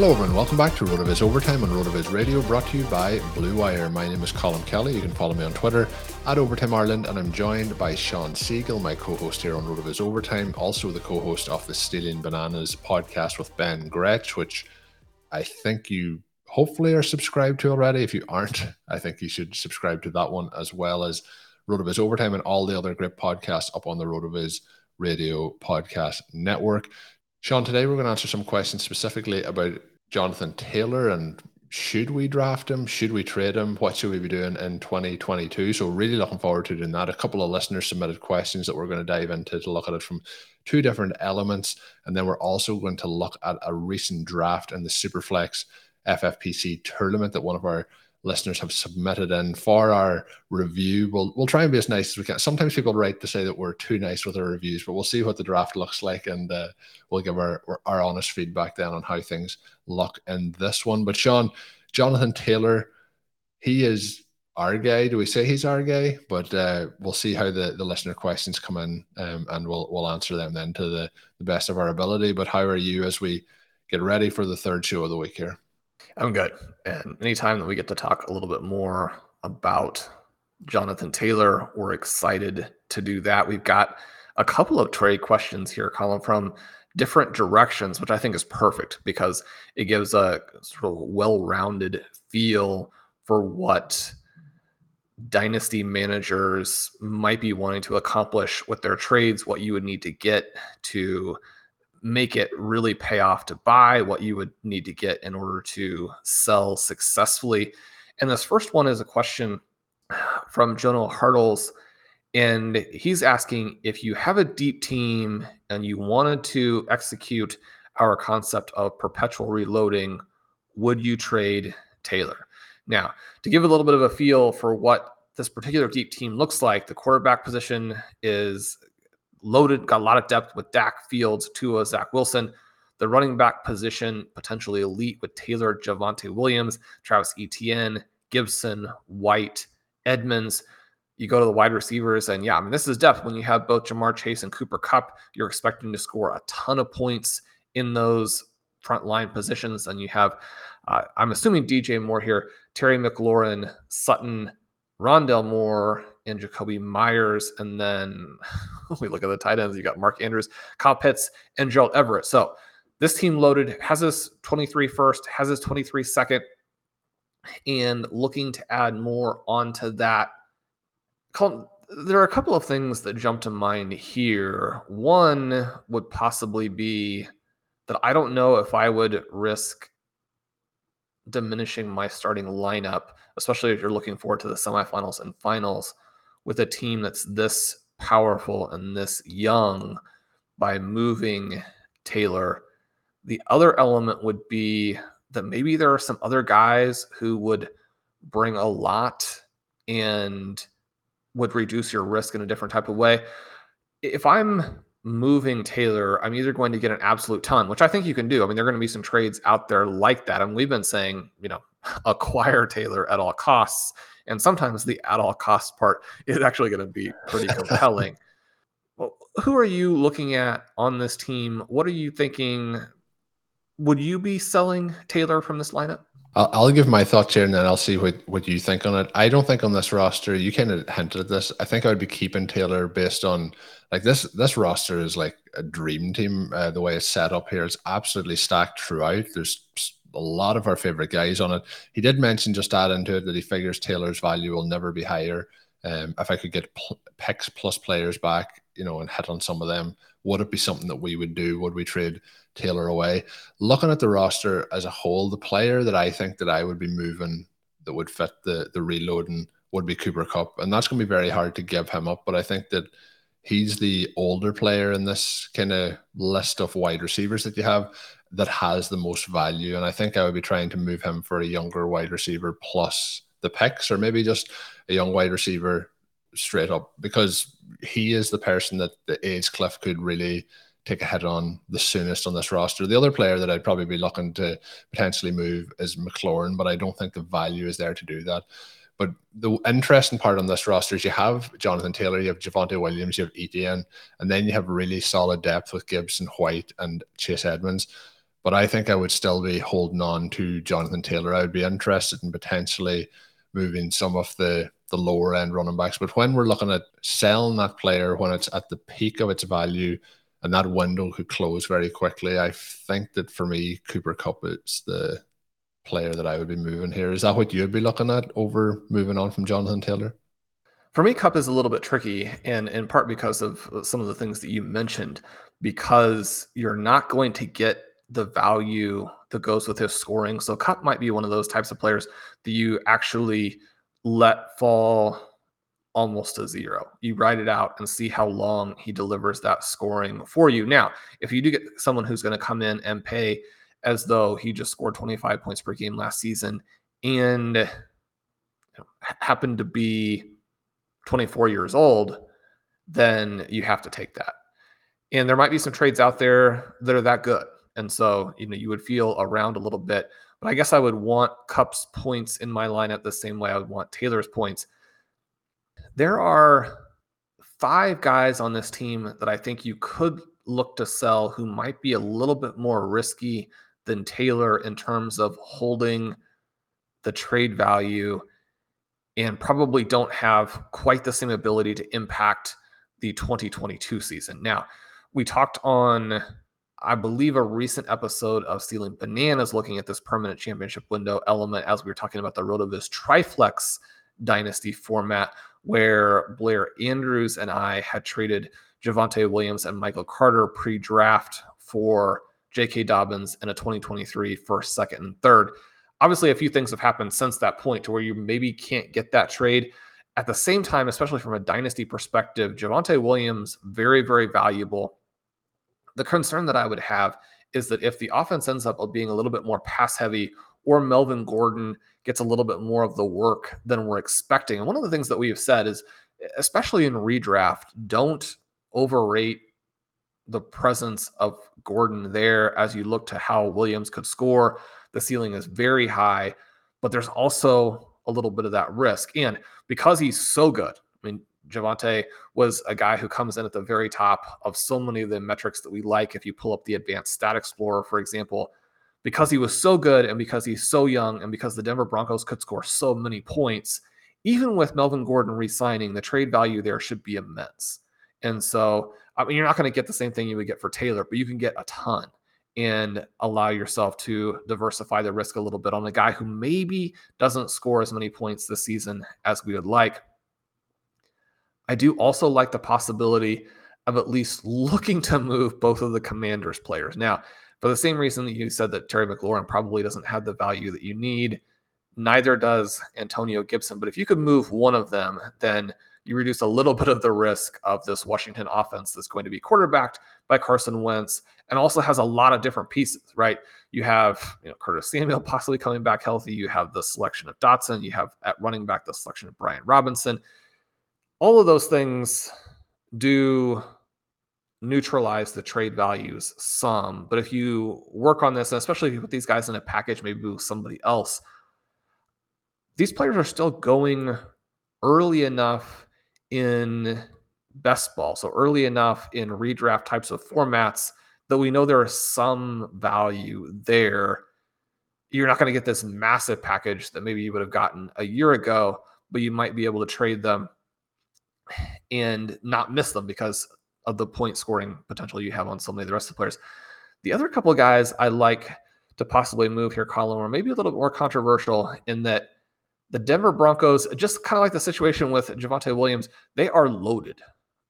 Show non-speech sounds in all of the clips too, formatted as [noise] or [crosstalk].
Hello, everyone. Welcome back to RotoViz Overtime on RotoViz Radio, brought to you by Blue Wire. My name is Colin Kelly. You can follow me on Twitter at Overtime Ireland, and I'm joined by Sean Siegel, my co-host here on RotoViz Overtime, also the co-host of the Stealing Bananas podcast with Ben Gretch, which I think you hopefully are subscribed to already. If you aren't, I think you should subscribe to that one as well as RotoViz Overtime and all the other great podcasts up on the RotoViz Radio Podcast Network. Sean, today we're going to answer some questions specifically about Jonathan Taylor and should we draft him? Should we trade him? What should we be doing in 2022? So, really looking forward to doing that. A couple of listeners submitted questions that we're going to dive into to look at it from two different elements. And then we're also going to look at a recent draft in the Superflex FFPC tournament that one of our listeners have submitted in for our review. We'll we'll try and be as nice as we can. Sometimes people write to say that we're too nice with our reviews, but we'll see what the draft looks like, and uh, we'll give our our honest feedback then on how things look in this one. But Sean, Jonathan Taylor, he is our guy. Do we say he's our guy? But uh, we'll see how the, the listener questions come in, um, and we'll we'll answer them then to the, the best of our ability. But how are you as we get ready for the third show of the week here? I'm good. And anytime that we get to talk a little bit more about Jonathan Taylor, we're excited to do that. We've got a couple of trade questions here, Colin, from different directions, which I think is perfect because it gives a sort of well rounded feel for what dynasty managers might be wanting to accomplish with their trades, what you would need to get to make it really pay off to buy, what you would need to get in order to sell successfully. And this first one is a question [sighs] from Jono Hartles. And he's asking if you have a deep team and you wanted to execute our concept of perpetual reloading, would you trade Taylor? Now, to give a little bit of a feel for what this particular deep team looks like, the quarterback position is loaded, got a lot of depth with Dak Fields, Tua, Zach Wilson. The running back position, potentially elite with Taylor, Javonte Williams, Travis Etienne, Gibson, White, Edmonds. You go to the wide receivers, and yeah, I mean, this is depth. When you have both Ja'Marr Chase and Cooper Kupp, you're expecting to score a ton of points in those front line positions. And you have, uh, I'm assuming DJ Moore here, Terry McLaurin, Sutton, Rondale Moore, and Jakobi Meyers. And then [laughs] we look at the tight ends. You got Mark Andrews, Kyle Pitts, and Gerald Everett. So this team loaded has his 23 first, has his 23 second, and looking to add more onto that. There are a couple of things that jump to mind here. One would possibly be that I don't know if I would risk diminishing my starting lineup, especially if you're looking forward to the semifinals and finals with a team that's this powerful and this young by moving Taylor. The other element would be that maybe there are some other guys who would bring a lot and would reduce your risk in a different type of way. If I'm moving Taylor, I'm either going to get an absolute ton, which I think you can do. I mean, there are going to be some trades out there like that. And we've been saying, you know, acquire Taylor at all costs. And sometimes the at all costs part is actually going to be pretty [laughs] compelling. well, who are you looking at on this team? What are you thinking? Would you be selling Taylor from this lineup? I'll, I'll, give my thoughts here and then I'll see what, what you think on it. I don't think on this roster, you kind of hinted at this. I think I would be keeping Taylor based on like this. This roster is like a dream team. Uh, the way it's set up here, it's absolutely stacked throughout. There's a lot of our favorite guys on it. He did mention just add into it that he figures Taylor's value will never be higher. Um, if I could get pl- picks plus players back, you know, and hit on some of them, would it be something that we would do? Would we trade Taylor away? Looking at the roster as a whole, the player that I think that I would be moving that would fit the the reloading would be Cooper Kupp, and that's going to be very hard to give him up. But I think that he's the older player in this kind of list of wide receivers that you have that has the most value, and I think I would be trying to move him for a younger wide receiver plus the picks, or maybe just a young wide receiver straight up because he is the person that the age cliff could really take a hit on the soonest on this roster. The other player that I'd probably be looking to potentially move is McLaurin, but I don't think the value is there to do that. But the interesting part on this roster is you have Jonathan Taylor, you have Javonte Williams, you have Etienne, and then you have really solid depth with Gibson, White, and Chase Edmonds. But I think I would still be holding on to Jonathan Taylor. I would be interested in potentially moving some of the the lower end running backs. But when we're looking at selling that player when it's at the peak of its value and that window could close very quickly, I think that for me, Cooper Kupp is the player that I would be moving here. Is that what you'd be looking at over moving on from Jonathan Taylor? For me, Kupp is a little bit tricky, and in part because of some of the things that you mentioned, because you're not going to get the value that goes with his scoring. So Kupp might be one of those types of players that you actually let fall almost to zero. You write it out and see how long he delivers that scoring for you. Now, if you do get someone who's going to come in and pay as though he just scored 25 points per game last season and happened to be 24 years old, then you have to take that. And there might be some trades out there that are that good. And so, you know, you would feel around a little bit but I guess I would want Kupp's points in my lineup the same way I would want Taylor's points. There are five guys on this team that I think you could look to sell who might be a little bit more risky than Taylor in terms of holding the trade value and probably don't have quite the same ability to impact the 2022 season. Now, we talked on I believe, a recent episode of Stealing Bananas looking at this permanent championship window element as we were talking about the RotoViz Triflex Dynasty format, where Blair Andrews and I had traded Javonte Williams and Michael Carter pre draft for J.K. Dobbins and a 2023 first, second, and third. Obviously, a few things have happened since that point to where you maybe can't get that trade. At the same time, especially from a dynasty perspective, Javonte Williams, very, very valuable the concern that I would have is that if the offense ends up being a little bit more pass heavy or Melvin Gordon gets a little bit more of the work than we're expecting. And one of the things that we have said is, especially in redraft, don't overrate the presence of Gordon there as you look to how Williams could score. The ceiling is very high, but there's also a little bit of that risk. And because he's so good, I mean, Javonte was a guy who comes in at the very top of so many of the metrics that we like. If you pull up the advanced stat explorer, for example, because he was so good and because he's so young and because the Denver Broncos could score so many points, even with Melvin Gordon re-signing, the trade value there should be immense. And so, I mean, you're not going to get the same thing you would get for Taylor, but you can get a ton and allow yourself to diversify the risk a little bit on a guy who maybe doesn't score as many points this season as we would like. I do also like the possibility of at least looking to move both of the commanders players. Now, for the same reason that you said that Terry McLaurin probably doesn't have the value that you need, neither does Antonio Gibson. But if you could move one of them, then you reduce a little bit of the risk of this Washington offense that's going to be quarterbacked by Carson Wentz and also has a lot of different pieces, right? You have, you know, Curtis Samuel possibly coming back healthy. You have the selection of Dotson. You have at running back the selection of Brian Robinson all of those things do neutralize the trade values some. But if you work on this, and especially if you put these guys in a package, maybe with somebody else, these players are still going early enough in best ball, so early enough in redraft types of formats that we know there is some value there. You're not going to get this massive package that maybe you would have gotten a year ago, but you might be able to trade them and not miss them because of the point scoring potential you have on so many of the rest of the players. The other couple of guys I like to possibly move here, Colin, or maybe a little bit more controversial in that the Denver Broncos, just kind of like the situation with Javonte Williams, they are loaded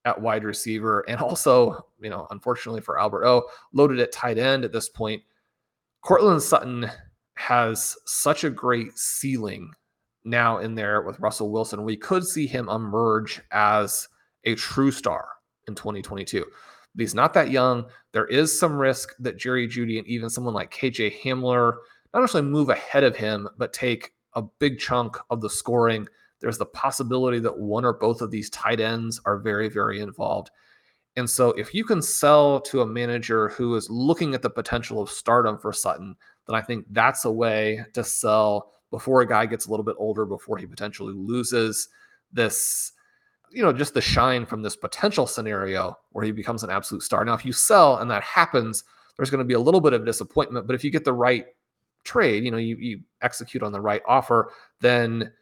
at wide receiver and also, you know, unfortunately for Albert O, loaded at tight end at this point. Courtland Sutton has such a great ceiling now in there with Russell Wilson. We could see him emerge as a true star in 2022. But he's not that young. There is some risk that Jerry Jeudy and even someone like KJ Hamler not necessarily move ahead of him, but take a big chunk of the scoring. There's the possibility that one or both of these tight ends are very, very involved. And so if you can sell to a manager who is looking at the potential of stardom for Sutton, then I think that's a way to sell before a guy gets a little bit older, before he potentially loses this, you know, just the shine from this potential scenario where he becomes an absolute star. Now, if you sell and that happens, there's going to be a little bit of disappointment. But if you get the right trade, you know, you, you execute on the right offer, then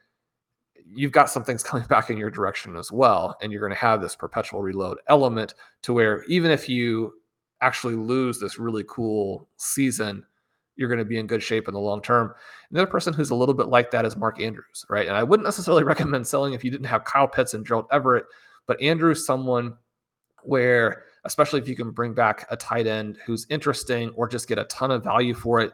you've got some things [laughs] coming back in your direction as well. And you're going to have this perpetual reload element to where even if you actually lose this really cool season, you're going to be in good shape in the long term. Another person who's a little bit like that is Mark Andrews, right? And I wouldn't necessarily [laughs] recommend selling if you didn't have Kyle Pitts and Gerald Everett, but Andrews, someone where, especially if you can bring back a tight end who's interesting or just get a ton of value for it.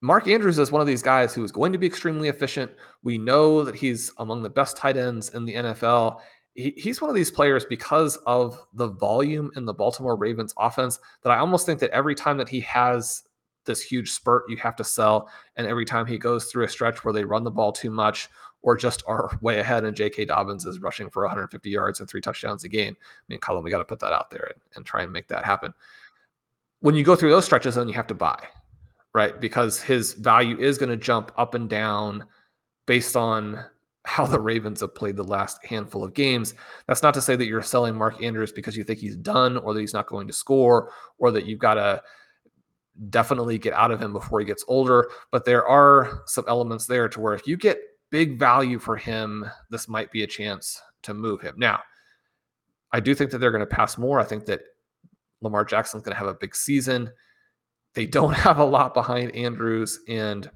Mark Andrews is one of these guys who is going to be extremely efficient. We know that he's among the best tight ends in the NFL. He, he's one of these players because of the volume in the Baltimore Ravens offense that I almost think that every time that he has this huge spurt you have to sell. And every time he goes through a stretch where they run the ball too much or just are [laughs] way ahead and J.K. Dobbins is rushing for 150 yards and three touchdowns a game. I mean, Colin, we got to put that out there and, and try and make that happen. When you go through those stretches, then you have to buy, right? Because his value is going to jump up and down based on how the Ravens have played the last handful of games. That's not to say that you're selling Mark Andrews because you think he's done or that he's not going to score or that you've got to definitely get out of him before he gets older. But there are some elements there to where if you get big value for him, this might be a chance to move him. Now, I do think that they're going to pass more. I think that Lamar Jackson's going to have a big season. They don't [laughs] have a lot behind Andrews and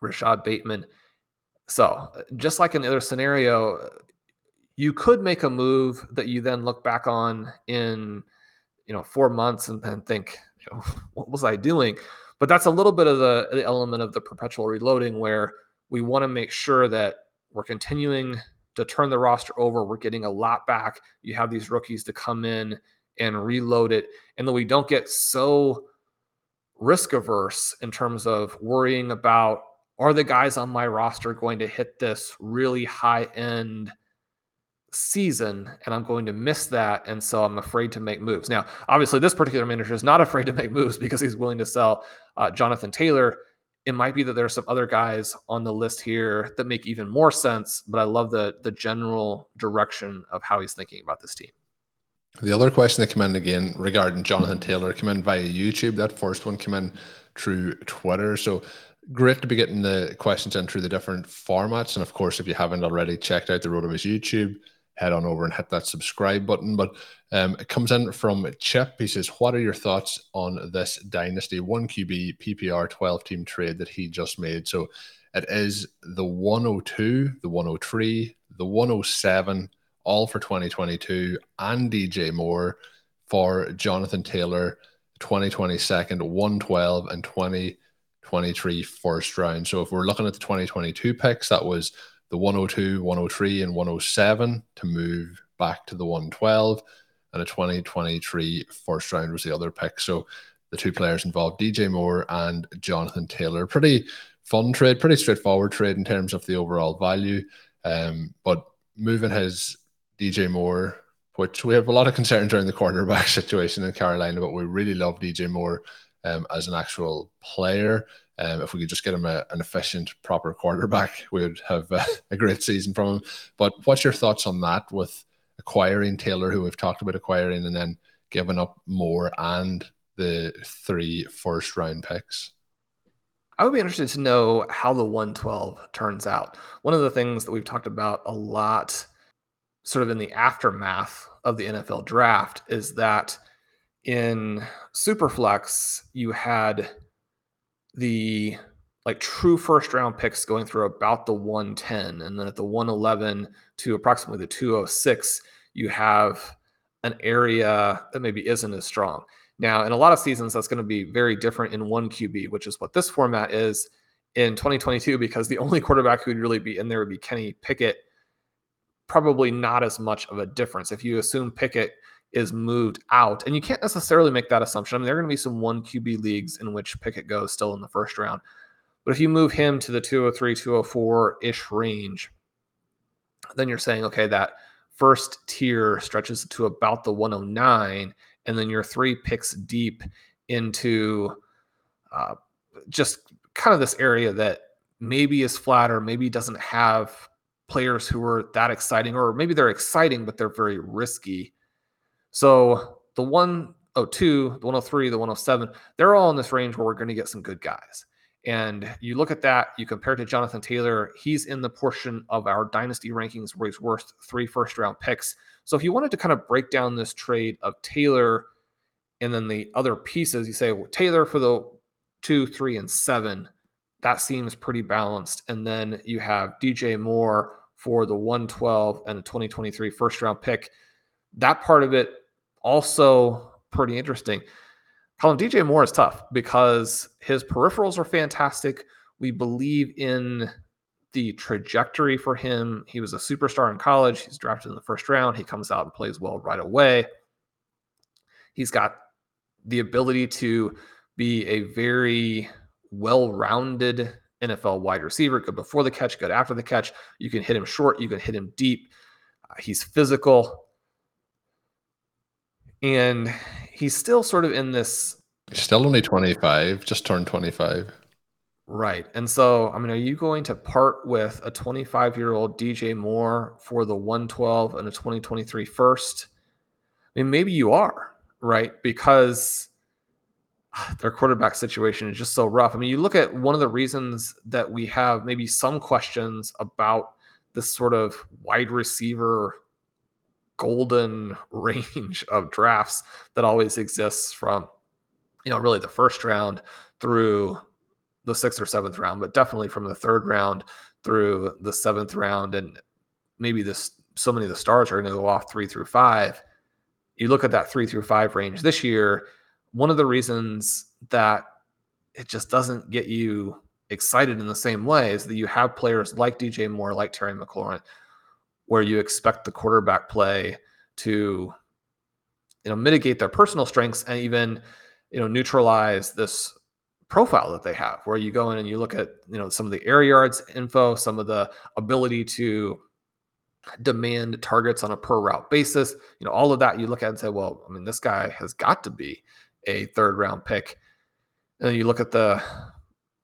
Rashod Bateman. So, just like in the other scenario, you could make a move that you then look back on in, you know, four months and then think, you know, [laughs] what was I doing? But that's a little bit of the, the element of the perpetual reloading where we want to make sure that we're continuing to turn the roster over. We're getting a lot back. You have these rookies to come in and reload it. And then we don't get so risk averse in terms of worrying about are the guys on my roster going to hit this really high end season and I'm going to miss that. And so I'm afraid to make moves. Now, obviously, this particular manager is not [laughs] afraid to make moves because he's willing to sell uh, Jonathan Taylor. It might be that there are some other guys on the list here that make even more sense, but I love the the general direction of how he's thinking about this team. The other question that came in again regarding Jonathan Taylor came in via YouTube. That first one came in through Twitter. So great to be getting the questions in through the different formats. And of course, if you haven't already checked out the RotoViz YouTube, head on over and hit that subscribe button. But um, it comes in from Chip. He says, What are your thoughts on this Dynasty 1 QB PPR 12 team trade that he just made? So it is the 102, the 103, the 107, all for 2022, and DJ Moore for Jonathan Taylor, 2020 second, 112, and 2023 first round. So if we're looking at the 2022 picks, that was the 102, 103, and 107 to move back to the 112. And a 2023 first round was the other pick. So the two players involved, DJ Moore and Jonathan Taylor. Pretty fun trade, pretty straightforward trade in terms of the overall value. Um, but moving his DJ Moore, which we have a lot of concerns around the quarterback [laughs] situation in Carolina, but we really love DJ Moore um, as an actual player. Um, if we could just get him a, an efficient, proper quarterback, [laughs] we would have uh, a great season from him. But what's your thoughts on that with acquiring Taylor, who we've talked about acquiring, and then giving up Moore and the three first round picks? I would be interested to know how the 112 turns out. One of the things that we've talked about a lot, sort of in the aftermath of the NFL draft, is that in Superflex, you had the like true first round picks going through about the 110. And then at the 111 to approximately the 206, you have an area that maybe isn't as strong. Now, in a lot of seasons, that's going to be very different in one QB, which is what this format is in 2022, because the only quarterback who would really be in there would be Kenny Pickett. Probably not as much of a difference. If you assume Pickett is moved out, and you can't necessarily make that assumption. I mean, there are going to be some one QB leagues in which Pickett goes still in the first round. But if you move him to the 203, 204 ish range, then you're saying, okay, that first tier stretches to about the 109 and then you're three picks deep into uh, just kind of this area that maybe is flat or maybe doesn't have players who are that exciting, or maybe they're exciting, but they're very risky. So the 102, the 103, the 107, they're all in this range where we're going to get some good guys. And you look at that, you compare to Jonathan Taylor, he's in the portion of our dynasty rankings where he's worth three first round picks. So if you wanted to kind of break down this trade of Taylor and then the other pieces, you say well, Taylor for the two, three, and seven, that seems pretty balanced. And then you have DJ Moore for the 112 and a 2023 first round pick. That part of it also pretty interesting. Colin DJ Moore is tough because his peripherals are fantastic. We believe in the trajectory for him. He was a superstar in college. He's drafted in the first round. He comes out and plays well right away. He's got the ability to be a very well rounded NFL wide receiver, good before the catch, good after the catch. You can hit him short, you can hit him deep. Uh, he's physical. And he's still sort of in this. He's still only 25, just turned 25. Right. And so, I mean, are you going to part with a 25 year old DJ Moore for the 112 and a 2023 first? I mean, maybe you are, right? Because ah, their quarterback situation is just so rough. I mean, you look at one of the reasons that we have maybe some questions about this sort of wide receiver golden [laughs] range of drafts that always exists from, you know, really the first round through the sixth or seventh round, but definitely from the third round through the seventh round. And maybe this so many of the stars are going to go off three through five. You look at that three through five range this year. One of the reasons that it just doesn't get you excited in the same way is that you have players like DJ Moore, like Terry McLaurin, where you expect the quarterback play to you know mitigate their personal strengths and even you know neutralize this profile that they have where you go in and you look at you know some of the air yards info some of the ability to demand targets on a per route basis you know all of that you look at and say well i mean this guy has got to be a third round pick. And you look at the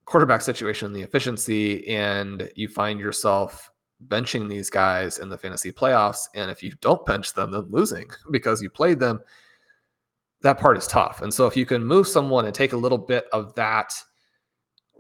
quarterback situation the efficiency and you find yourself benching these guys in the fantasy playoffs and if you don't bench them then losing [laughs] because you played them that part is tough. And so if you can move someone and take a little bit of that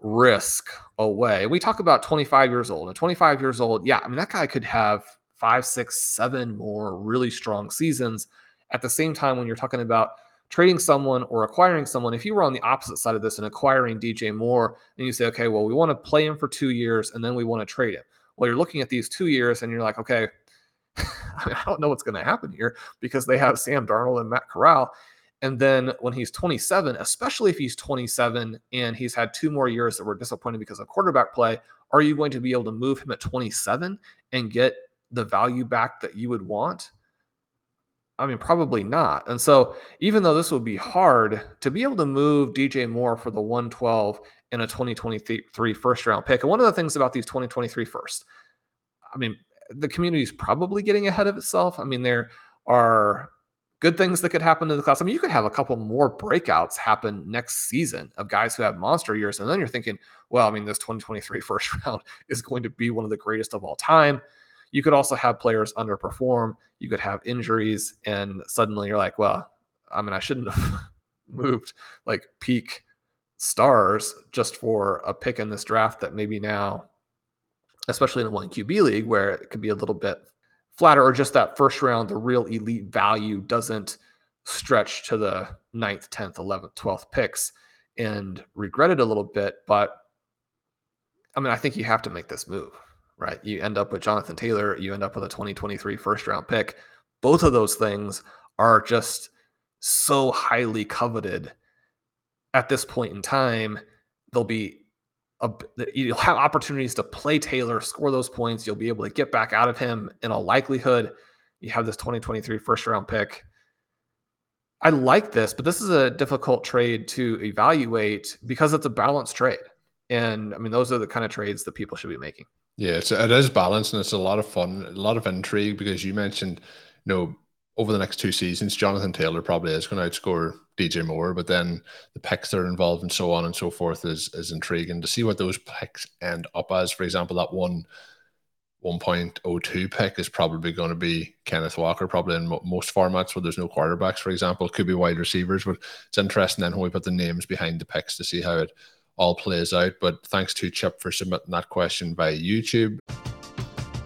risk away, we talk about 25 years old. And 25 years old, yeah, I mean, that guy could have five, six, seven more really strong seasons. At the same time, when you're talking about trading someone or acquiring someone, if you were on the opposite side of this and acquiring DJ Moore, and you say, okay, well, we want to play him for two years and then we want to trade him. Well, you're looking at these two years and you're like, okay, [laughs] I don't know what's going to happen here because they have Sam Darnold and Matt Corral. And then when he's 27, especially if he's 27 and he's had two more years that were disappointing because of quarterback play, are you going to be able to move him at 27 and get the value back that you would want? I mean, probably not. And so, even though this would be hard to be able to move DJ Moore for the 112 in a 2023 first round pick, and one of the things about these 2023 first, I mean, the community is probably getting ahead of itself. I mean, there are good things that could happen to the class. I mean, you could have a couple more breakouts happen next season of guys who have monster years. And then you're thinking, well, I mean, this 2023 [laughs] first round is going to be one of the greatest of all time. You could also have players underperform. You could have injuries. And suddenly you're like, well, I mean, I shouldn't have [laughs] moved like peak stars just for a pick in this draft that maybe now, especially in the one QB league where it could be a little bit flatter or just that first round, the real elite value doesn't stretch to the ninth, 10th, 11th, 12th picks and regret it a little bit. But I mean, I think you have to make this move, right? You end up with Jonathan Taylor, you end up with a 2023 first round pick. Both of those things are just so highly coveted at this point in time. there'll be a, you'll have opportunities to play Taylor, score those points. You'll be able to get back out of him in a likelihood. You have this 2023 first round pick. I like this, but this is a difficult trade to evaluate because it's a balanced trade. And I mean, those are the kind of trades that people should be making. Yeah, it's, it is balanced and it's a lot of fun, a lot of intrigue because you mentioned, you know, over the next two seasons, Jonathan Taylor probably is going to outscore DJ Moore, but then the picks that are involved and so on and so forth is is intriguing to see what those picks end up as. For example, that one 1.02 pick is probably going to be Kenneth Walker, probably in most formats where there's no quarterbacks, for example, It could be wide receivers. But it's interesting then when we put the names behind the picks to see how it all plays out. But thanks to Chip for submitting that question via YouTube.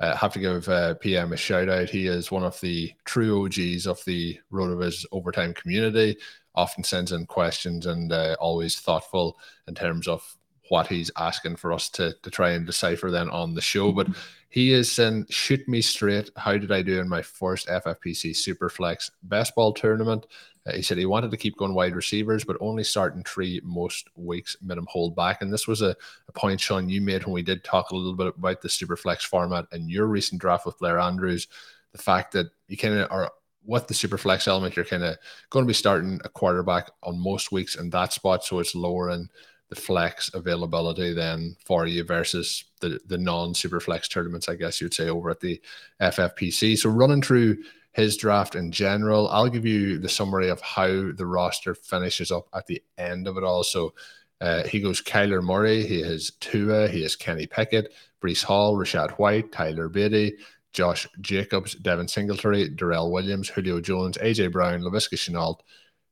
uh, have to give uh, PM a shout out. He is one of the true OGs of the RotoViz overtime community. Often sends in questions and uh, always thoughtful in terms of what he's asking for us to, to try and decipher then on the show. But he is saying, shoot me straight. How did I do in my first FFPC Superflex best ball tournament? Uh, he said he wanted to keep going wide receivers, but only starting three most weeks him hold back. And this was a, a point, Sean, you made when we did talk a little bit about the Superflex format and your recent draft with Blair Andrews. The fact that you kind of are with the Superflex element, you're kind of going to be starting a quarterback on most weeks in that spot. So it's lowering flex availability then for you versus the, the non super flex tournaments, I guess you'd say, over at the FFPC. So running through his draft in general. I'll give you the summary of how the roster finishes up at the end of it all. So Uh, he goes Kyler Murray, he has Tua, he has Kenny Pickett, Breece Hall, Rachaad White, Tyler Badie, Josh Jacobs, Devin Singletary, Darrel Williams, Julio Jones, AJ Brown, Laviska Shenault,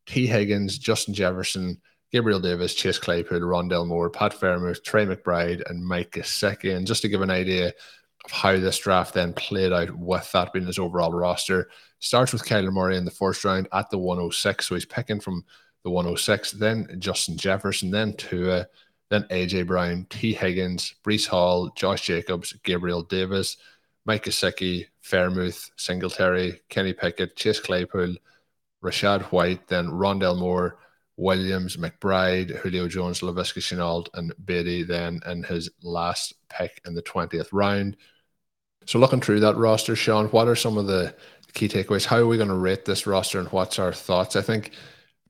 Tee Higgins, Justin Jefferson, Gabriel Davis, Chase Claypool, Rondale Moore, Pat Freiermuth, Trey McBride, and Mike Gesicki. And just to give an idea of how this draft then played out with that being his overall roster, starts with Kyler Murray in the first round at the 106. So he's picking from the 106, then Justin Jefferson, then Tua, then AJ Brown, Tee Higgins, Breece Hall, Josh Jacobs, Gabriel Davis, Mike Gesicki, Freiermuth, Singletary, Kenny Pickett, Chase Claypool, Rachaad White, then Rondell Moore, Williams, McBride, Julio Jones, Laviska Shenault, and Badie then in his last pick in the 20th round. So looking through that roster, Sean, what are some of the key takeaways? How are we going to rate this roster and what's our thoughts? I think,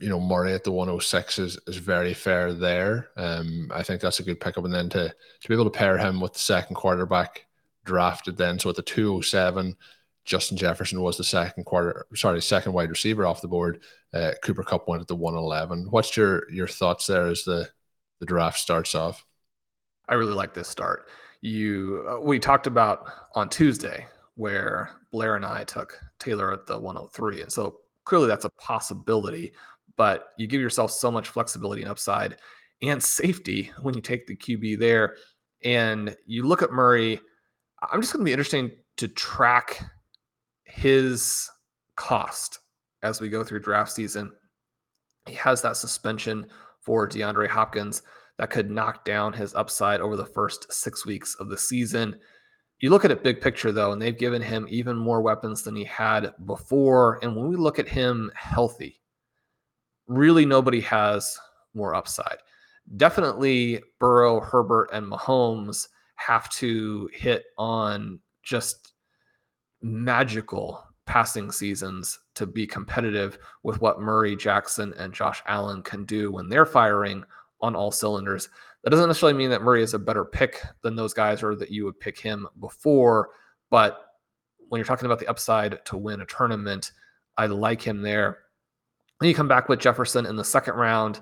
you know, Murray at the 106 is, is very fair there. Um, I think that's a good pickup. And then to, to be able to pair him with the second quarterback drafted then. So at the 207, Justin Jefferson was the second quarter, sorry, second wide receiver off the board. Uh, Cooper Kupp went at the 111. What's your your thoughts there as the the draft starts off? I really like this start. You uh, we talked about on Tuesday where Blair and I took Taylor at the 103, and so clearly that's a possibility. But you give yourself so much flexibility and upside and safety when you take the QB there. And you look at Murray. I'm just going to be interesting to track his cost as we go through draft season. He has that suspension for DeAndre Hopkins that could knock down his upside over the first six weeks of the season. You look at it big picture, though, and they've given him even more weapons than he had before. And when we look at him healthy, really nobody has more upside. Definitely Burrow, Herbert, and Mahomes have to hit on just magical passing seasons to be competitive with what Murray, Jackson, and Josh Allen can do when they're firing on all cylinders. That doesn't necessarily mean that Murray is a better pick than those guys or that you would pick him before. But when you're talking about the upside to win a tournament, I like him there. Then you come back with Jefferson in the second round.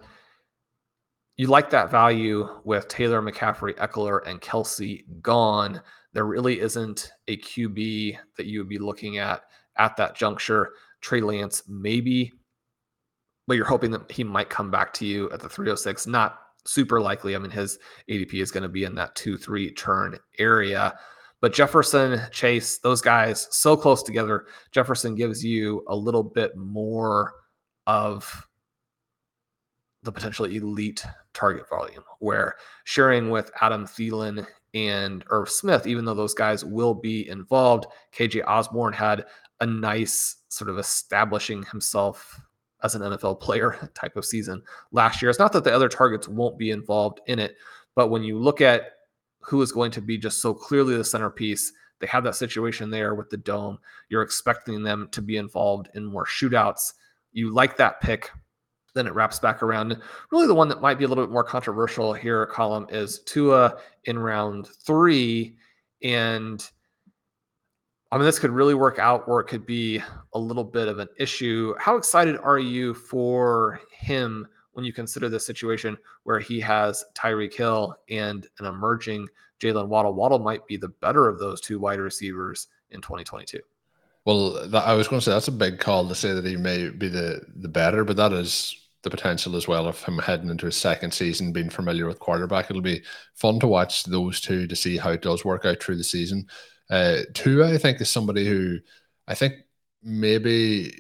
You like that value with Taylor, McCaffrey, Ekeler, and Kelce gone there really isn't a QB that you would be looking at at that juncture. Trey Lance, maybe, but you're hoping that he might come back to you at the 306. Not super likely. I mean, his ADP is going to be in that 2 3 turn area. But Jefferson, Chase, those guys so close together. Jefferson gives you a little bit more of the potential elite target volume, where sharing with Adam Thielen and Irv Smith, even though those guys will be involved, KJ Osborn had a nice sort of establishing himself as an NFL player [laughs] type of season last year. It's not that the other targets won't be involved in it, but when you look at who is going to be just so clearly the centerpiece, they have that situation there with the dome. You're expecting them to be involved in more shootouts. You like that pick then it wraps back around. Really, the one that might be a little bit more controversial here, Colin, is Tua in round three. And I mean, this could really work out, or it could be a little bit of an issue. How excited are you for him when you consider the situation where he has Tyreek Hill and an emerging Jaylen Waddle? Waddle might be the better of those two wide receivers in 2022. Well, that, I was going to say that's a big call to say that he may be the the better, but that is the potential as well of him heading into his second season, being familiar with quarterback. It'll be fun to watch those two to see how it does work out through the season. Uh, Tua, I think, is somebody who I think maybe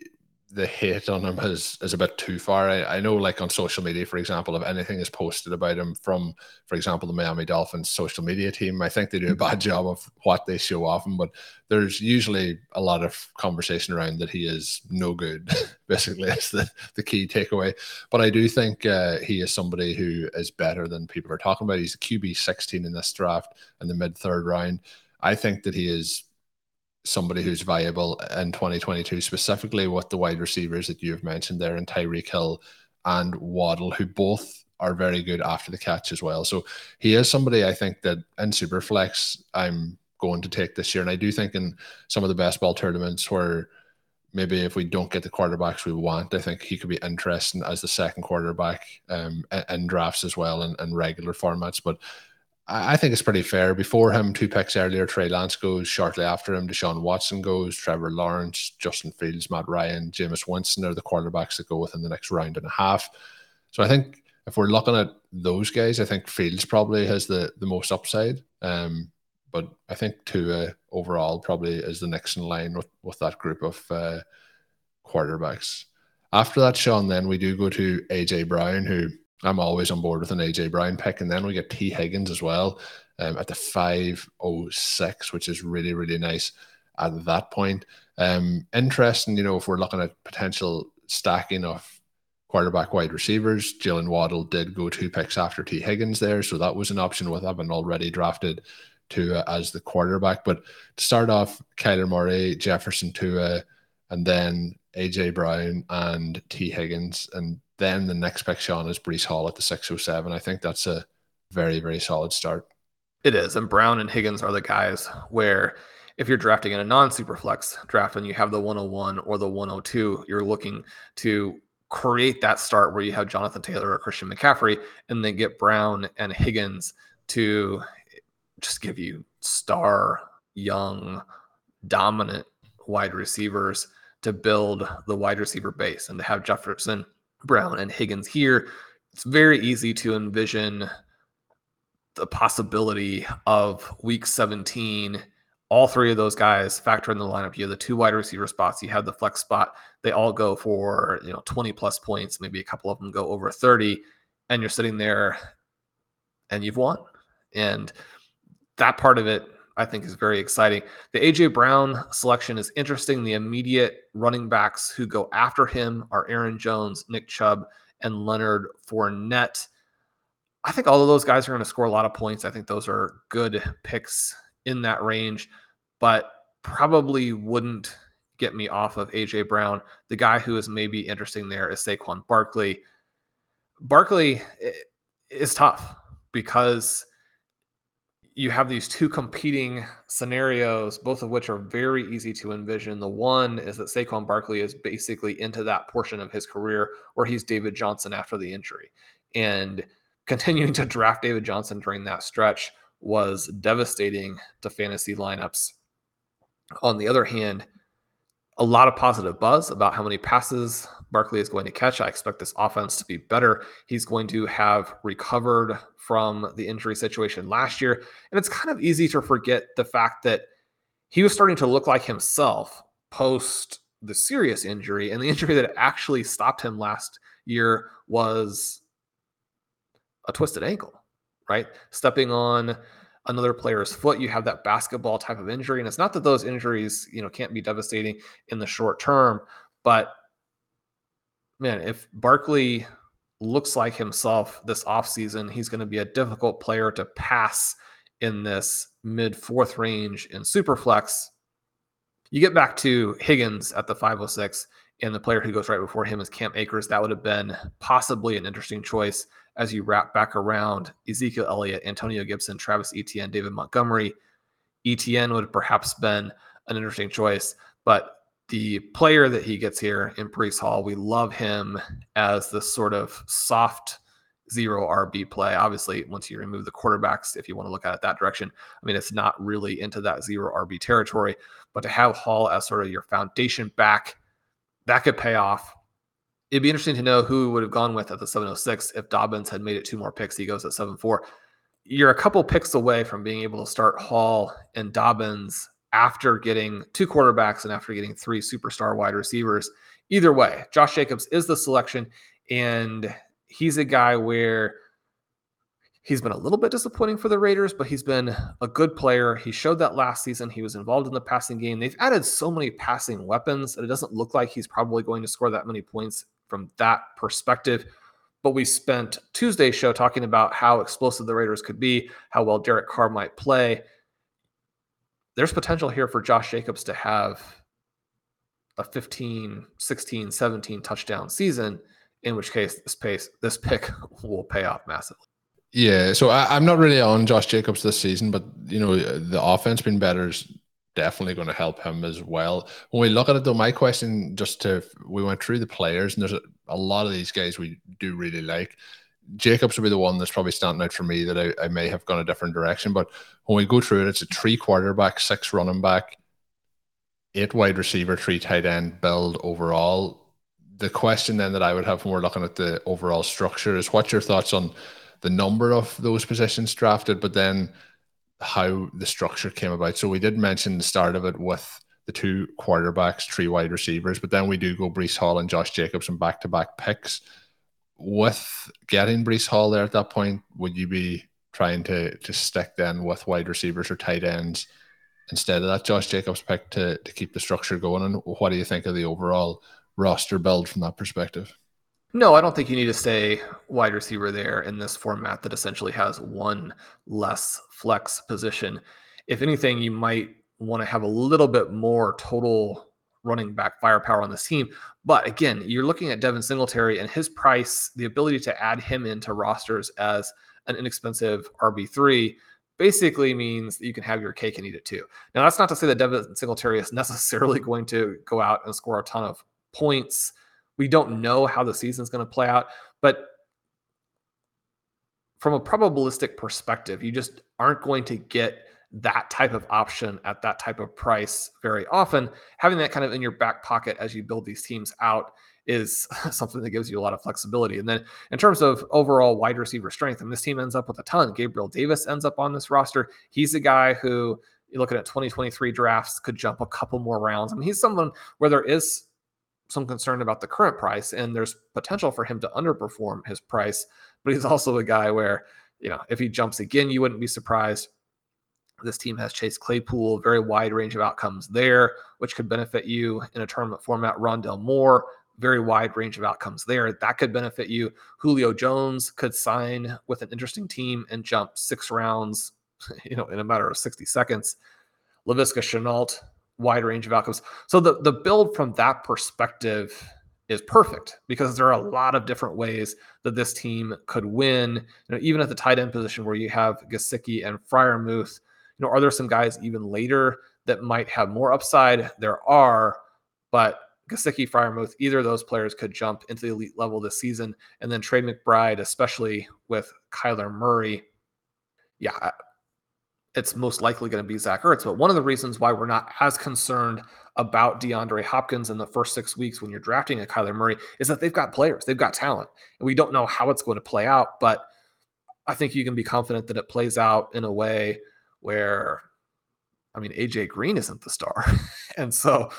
the hate on him is is a bit too far. I, I know, like on social media, for example, if anything is posted about him from, for example, the Miami Dolphins social media team, I think they do a bad mm-hmm. job of what they show off him. But there's usually a lot of conversation around that he is no good. [laughs] Basically, that's the the key takeaway. But I do think uh, he is somebody who is better than people are talking about. He's a QB 16 in this draft in the mid third round. I think that he is somebody who's viable in 2022, specifically with the wide receivers that you have mentioned there, and Tyreek Hill and Waddle, who both are very good after the catch as well. So he is somebody I think that in Superflex I'm going to take this year. And I do think in some of the best ball tournaments where maybe if we don't get the quarterbacks we want, I think he could be interesting as the second quarterback um, in drafts as well and, and regular formats. But I think it's pretty fair. Before him, two picks earlier, Trey Lance goes. Shortly after him, Deshaun Watson goes. Trevor Lawrence, Justin Fields, Matt Ryan, Jameis Winston are the quarterbacks that go within the next round and a half. So I think if we're looking at those guys, I think Fields probably has the the most upside. Um, but I think Tua overall probably is the next in line with, with that group of uh, quarterbacks. After that, Sean, then we do go to AJ Brown, who I'm always on board with an AJ Brown pick, and then we get Tee Higgins as well um, at the 506, which is really really nice at that point. Um, interesting, you know, if we're looking at potential stacking of quarterback wide receivers, Jaylen Waddle did go two picks after Tee Higgins there, so that was an option with having already drafted Tua as the quarterback. But to start off, Kyler Murray, Jefferson Tua, and then AJ Brown and Tee Higgins, and then the next pick, Shawn, is Breece Hall at the 607. I think that's a very, very solid start. It is. And Brown and Higgins are the guys where if you're drafting in a non superflex draft and you have the 101 or the 102, you're looking to create that start where you have Jonathan Taylor or Christian McCaffrey and then get Brown and Higgins to just give you star, young, dominant wide receivers to build the wide receiver base and to have Jefferson Brown and Higgins here, it's very easy to envision the possibility of week 17 all three of those guys factor in the lineup. You have the two wide receiver spots, you have the flex spot. They all go for, you know, 20 plus points, maybe a couple of them go over 30 and you're sitting there and you've won. And that part of it I think is very exciting. The AJ Brown selection is interesting. The immediate running backs who go after him are Aaron Jones, Nick Chubb, and Leonard Fournette. I think all of those guys are going to score a lot of points. I think those are good picks in that range, but probably wouldn't get me off of AJ Brown. The guy who is maybe interesting there is Saquon Barkley. Barkley eh, is tough because you have these two competing scenarios, both of which are very easy to envision. The one is that Saquon Barkley is basically into that portion of his career where he's David Johnson after the injury. And continuing to draft David Johnson during that stretch was devastating to fantasy lineups. On the other hand, a lot of positive buzz about how many passes Barkley is going to catch. I expect this offense to be better. He's going to have recovered from the injury situation last year. And it's kind of easy to forget the fact that he was starting to look like himself post the serious injury. And the injury that actually stopped him last year was a twisted ankle, right? Stepping on another player's foot, you have that basketball type of injury. And it's not that those injuries, you know, can't be devastating in the short term, but man, if Barkley looks like himself this offseason, he's going to be a difficult player to pass in this mid fourth range in Superflex. You get back to Higgins at the 506, and the player who goes right before him is Cam Akers. That would have been possibly an interesting choice as you wrap back around Ezekiel Elliott, Antonio Gibson, Travis Etienne, David Montgomery. Etienne would have perhaps been an interesting choice, but the player that he gets here in Breece Hall, we love him as the sort of soft zero RB play. Obviously, once you remove the quarterbacks, if you want to look at it that direction, I mean, it's not really into that zero RB territory. But to have Hall as sort of your foundation back, that could pay off. It'd be interesting to know who would have gone with at the 706 if Dobbins had made it two more picks. He goes at 7 4. You're a couple picks away from being able to start Hall and Dobbins after getting two quarterbacks and after getting three superstar wide receivers. Either way, Josh Jacobs is the selection, and he's a guy where he's been a little bit disappointing for the Raiders, but he's been a good player. He showed that last season. He was involved in the passing game. They've added so many passing weapons that it doesn't look like he's probably going to score that many points from that perspective. But we spent Tuesday's show talking about how explosive the Raiders could be, how well Derek Carr might play there's potential here for Josh Jacobs to have a 15, 16, 17 touchdown season, in which case this pace, this pick [laughs] will pay off massively. Yeah, so I, am not really on Josh Jacobs this season, but you know the offense being better is definitely going to help him as well. When we look at it, though, my question just to we went through the players, and there's a, a lot of these guys we do really like. Jacobs would be the one that's probably standing out for me that I, I may have gone a different direction. But when we go through it, it's a three quarterback, six running back, eight wide receiver, three tight end build overall. The question then that I would have when we're looking at the overall structure is what's your thoughts on the number of those positions drafted, but then how the structure came about. So we did mention the start of it with the two quarterbacks, three wide receivers, but then we do go Breece Hall and Josh Jacobs and back to back picks. With getting Breece Hall there at that point, would you be trying to to stick then with wide receivers or tight ends instead of that Josh Jacobs pick to to keep the structure going? And what do you think of the overall roster build from that perspective? No, I don't think you need to stay wide receiver there in this format that essentially has one less flex position. If anything, you might want to have a little bit more total running back firepower on this team. But again, you're looking at Devin Singletary and his price, the ability to add him into rosters as an inexpensive RB3 basically means that you can have your cake and eat it too. Now, that's not to say that Devin Singletary is [laughs] necessarily going to go out and score a ton of points we don't know how the season's going to play out, but from a probabilistic perspective, you just aren't going to get that type of option at that type of price very often. Having that kind of in your back pocket as you build these teams out is [laughs] something that gives you a lot of flexibility. And then in terms of overall wide receiver strength, and this team ends up with a ton. Gabriel Davis ends up on this roster. He's a guy who you're looking at 2023 drafts could jump a couple more rounds. I mean, he's someone where there is some concern about the current price, and there's potential for him to underperform his price. But he's also a guy where, you know, if he jumps again, you wouldn't be surprised. This team has Chase Claypool, very wide range of outcomes there, which could benefit you in a tournament format. Rondale Moore, very wide range of outcomes there. That could benefit you. Julio Jones could sign with an interesting team and jump six rounds, [laughs] you know, in a matter of 60 seconds. Laviska Shenault, wide range of outcomes. So the the build from that perspective is perfect because there are a lot of different ways that this team could win. You know, even at the tight end position where you have Gesicki and Freiermuth, you know, are there some guys even later that might have more upside? There are, but Gesicki, Freiermuth, either of those players could jump into the elite level this season. And then Trey McBride, especially with Kyler Murray. Yeah, it's most likely going to be Zach Ertz. But one of the reasons why we're not as concerned about DeAndre Hopkins in the first six weeks when you're drafting a Kyler Murray is that they've got players, they've got talent, and we don't know how it's going to play out. But I think you can be confident that it plays out in a way where, I mean, AJ Green isn't the star. [laughs] and so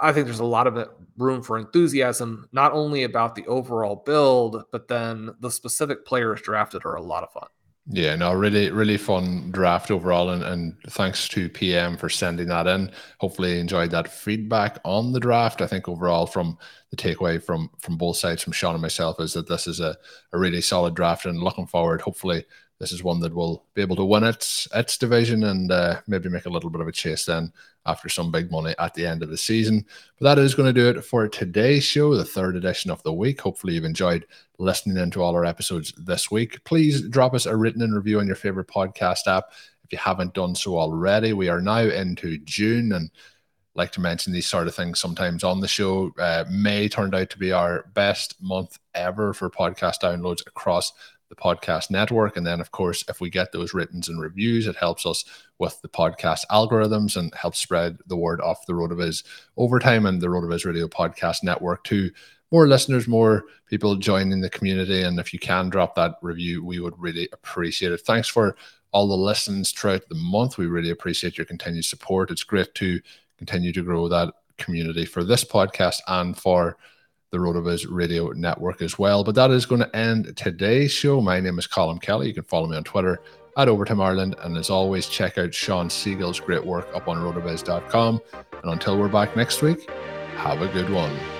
I think there's a lot of room for enthusiasm, not only about the overall build, but then the specific players drafted are a lot of fun. Yeah, no, really, really fun draft overall, and, and thanks to PM for sending that in. Hopefully, enjoyed that feedback on the draft. I think overall, from the takeaway from from both sides, from Shawn and myself, is that this is a, a really solid draft, and looking forward, hopefully, this is one that will be able to win its its division and uh, maybe make a little bit of a chase then after some big money at the end of the season. But that is going to do it for today's show, the third edition of the week. Hopefully, you've enjoyed listening into all our episodes this week. Please drop us a written in review on your favorite podcast app if you haven't done so already. We are now into June and like to mention these sort of things sometimes on the show. Uh, May turned out to be our best month ever for podcast downloads across the podcast network. And then, of course, if we get those written and reviews, it helps us with the podcast algorithms and helps spread the word off the RotoViz overtime and the RotoViz Radio Podcast Network to more listeners, more people joining the community. And if you can drop that review, we would really appreciate it. Thanks for all the listens throughout the month. We really appreciate your continued support. It's great to continue to grow that community for this podcast and for the RotoViz Radio Network as well. But that is going to end today's show. My name is Colin Kelly. You can follow me on Twitter at Overtime Ireland. And as always, check out Shawn Siegele's great work up on rotoviz.com. And until we're back next week, have a good one.